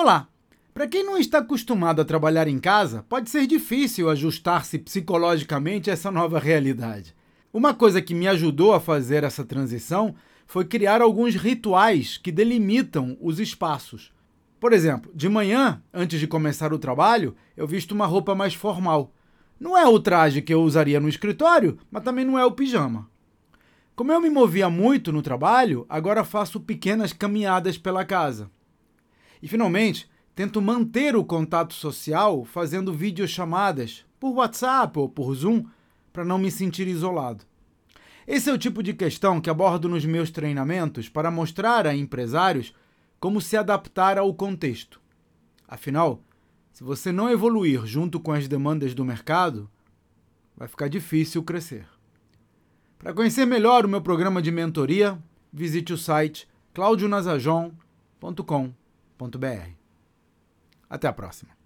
Olá! Para quem não está acostumado a trabalhar em casa, pode ser difícil ajustar-se psicologicamente a essa nova realidade. Uma coisa que me ajudou a fazer essa transição foi criar alguns rituais que delimitam os espaços. Por exemplo, de manhã, antes de começar o trabalho, eu visto uma roupa mais formal. Não é o traje que eu usaria no escritório, mas também não é o pijama. Como eu me movia muito no trabalho, agora faço pequenas caminhadas pela casa. E finalmente, tento manter o contato social fazendo videochamadas por WhatsApp ou por Zoom para não me sentir isolado. Esse é o tipo de questão que abordo nos meus treinamentos para mostrar a empresários como se adaptar ao contexto. Afinal, se você não evoluir junto com as demandas do mercado, vai ficar difícil crescer. Para conhecer melhor o meu programa de mentoria, visite o site claudionazajon.com.br. Até a próxima.